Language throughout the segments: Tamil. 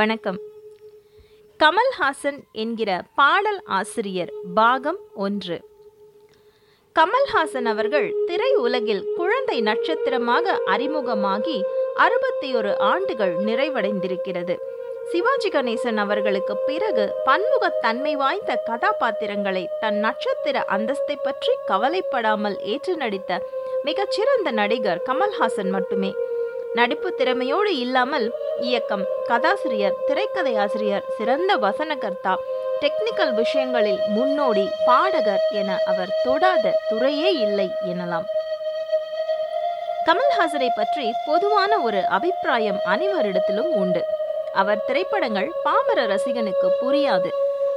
வணக்கம். கமல்ஹாசன் என்கிற பாடல் ஆசிரியர் பாகம் ஒன்று. கமல்ஹாசன் அவர்கள் திரை உலகில் குழந்தை நட்சத்திரமாக அறிமுகமாகி அறுபத்தி ஒரு ஆண்டுகள் நிறைவடைந்திருக்கிறது. சிவாஜி கணேசன் அவர்களுக்கு பிறகு பன்முகத்தன்மை வாய்ந்த கதாபாத்திரங்களை தன் நட்சத்திர அந்தஸ்தை பற்றி கவலைப்படாமல் ஏற்று நடித்த மிகச்சிறந்த நடிகர் கமல்ஹாசன் மட்டுமே. நடிப்பு திறமையோடு இல்லாமல் இயக்கம் கதாசிரியர் திரைக்கதை ஆசிரியர் சிறந்த வசனகர்த்தா டெக்னிக்கல் விஷயங்களில் முன்னோடி பாடகர் என அவர் தொடாத துறையே இல்லை எனலாம். கமல்ஹாசனை பற்றி பொதுவான ஒரு அபிப்பிராயம் அனைவரிடத்திலும் உண்டு. அவர் திரைப்படங்கள் பாமர ரசிகனுக்கு புரியாது.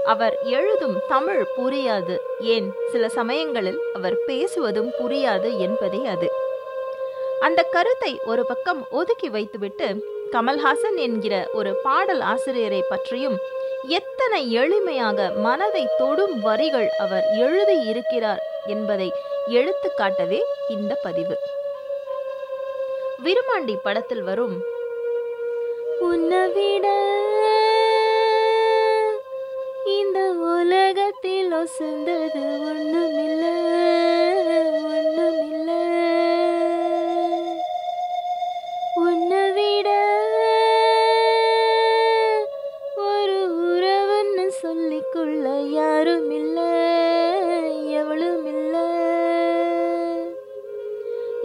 அவர் எழுதும் தமிழ் புரியாது. ஏன்? சில சமயங்களில் அவர் பேசுவதும் புரியாது என்பதே அது. அந்த கருத்தை ஒரு பக்கம் ஒதுக்கி வைத்துவிட்டு கமல்ஹாசன் என்கிற ஒரு பாடல் ஆசிரியரை பற்றியும் எத்தனை எளிமையாக மனதை தொடும் வரிகள் அவர் எழுதி இருக்கிறார் என்பதை எடுத்துக்காட்டவே இந்த பதிவு. விருமாண்டி படத்தில் வரும் உன்னவிட இந்த உலகத்தில் ஒசந்தது ஒண்ணுமில்ல.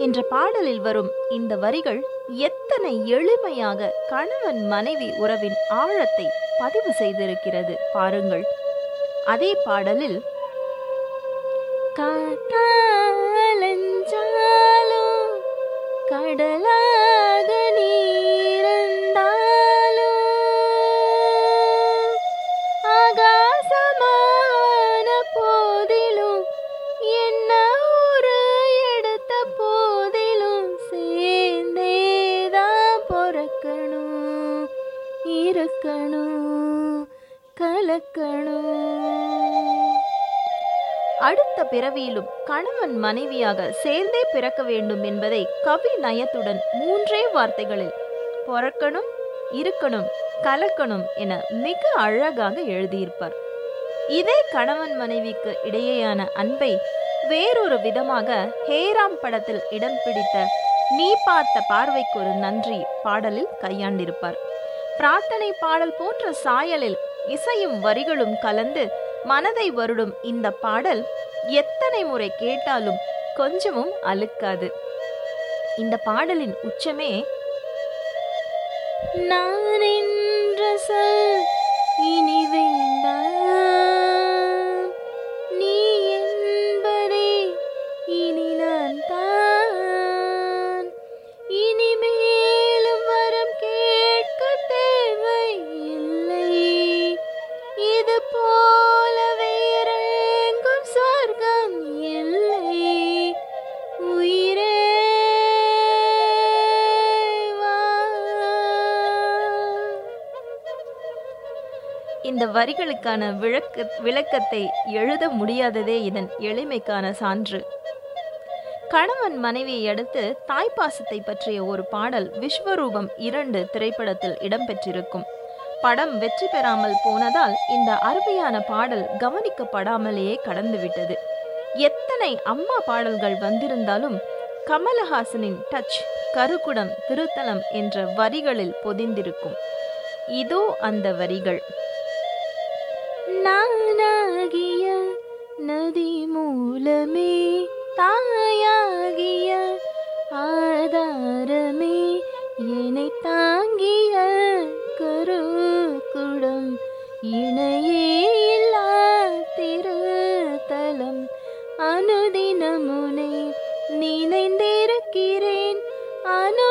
என்ற பாடலில் வரும் இந்த வரிகள் எத்தனை எளிமையாக கணவன் மனைவி உறவின் ஆழத்தை பதிவு செய்திருக்கிறது பாருங்கள். அதே பாடலில் காட்டாலஞ்சாலும் கடலா கலக்கணும். அடுத்த பிறவியிலும் கணவன் மனைவியாக சேர்ந்தே பிறக்க வேண்டும் என்பதை கவி நயத்துடன் மூன்றே வார்த்தைகளில் பொறக்கணும் இருக்கணும் கலக்கணும் என மிக அழகாக எழுதியிருப்பார். இதே கணவன் மனைவிக்கு இடையேயான அன்பை வேறொரு விதமாக ஹேராம் படத்தில் இடம் பிடித்த நீ பார்த்த பார்வைக்கு ஒரு நன்றி பாடலில் கையாண்டிருப்பார். பிரார்த்தனை பாடல் போன்ற சாயலில் இசையும் வரிகளும் கலந்து மனதை வருடும் இந்த பாடல் எத்தனை முறை கேட்டாலும் கொஞ்சமும் அழுக்காது. இந்த பாடலின் உச்சமே நான் என்ற இந்த வரிகளுக்கான விளக்க விளக்கத்தை எழுத முடியாததே இதன் எளிமைக்கான சான்று. கணவன் மனைவியை அடுத்து தாய்ப்பாசத்தை பற்றிய ஒரு பாடல் விஸ்வரூபம் இரண்டு திரைப்படத்தில் இடம்பெற்றிருக்கும். படம் வெற்றி பெறாமல் போனதால் இந்த அருமையான பாடல் கவனிக்கப்படாமலேயே கடந்துவிட்டது. எத்தனை அம்மா பாடல்கள் வந்திருந்தாலும் கமலஹாசனின் டச் கருக்குடம் திருத்தலம் என்ற வரிகளில் பொதிந்திருக்கும். இதோ அந்த வரிகள். நானாகிய நதி மூலமே தாயாகிய ஆதாரமே என்னை தாங்கிய கருக்குடம் இணையே இல்லா திருத்தலம். அனுதினமுனை நினைந்திருக்கிறேன் அனு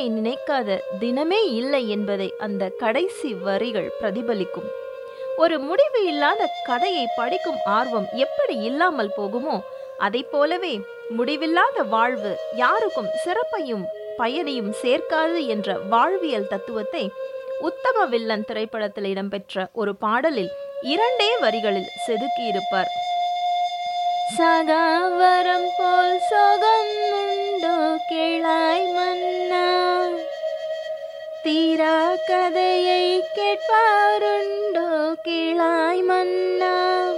தாயை நினைக்காத தினமே இல்லை என்பதை அந்த கடைசி வரிகள் பிரதிபலிக்கும். ஒரு முடிவு இல்லாத கதையை படிக்கும் ஆர்வம் எப்படி இல்லாமல் போகுமோ அதை போலவே முடிவில்லாத வாழ்வு யாருக்கும் சிறப்பையும் பயனையும் சேர்க்காது என்ற வாழ்வியல் தத்துவத்தை உத்தம வில்லன் திரைப்படத்தில் இடம்பெற்ற ஒரு பாடலில் இரண்டே வரிகளில் செதுக்கியிருப்பார். சகாவரம் போல் சொகம் உண்டோ கிளாய் மன் தீரா கதையை கேட்பாருண்டோ கிளாய் மன்னா?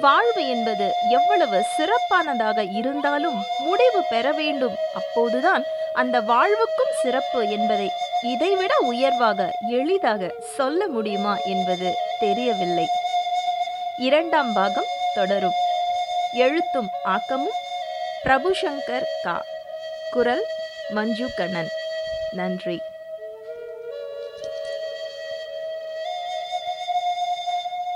வாழ்வு என்பது எவ்வளவு சிறப்பானதாக இருந்தாலும் முடிவு பெற வேண்டும். அப்போதுதான் அந்த வாழ்வுக்கும் சிறப்பு என்பதை இதைவிட உயர்வாக எளிதாக சொல்ல முடியுமா என்பது தெரியவில்லை. இரண்டாம் பாகம் தொடரும். எழுத்தும் ஆக்கமும் பிரபுசங்கர் கா. குரல் மஞ்சு கண்ணன். நன்றி.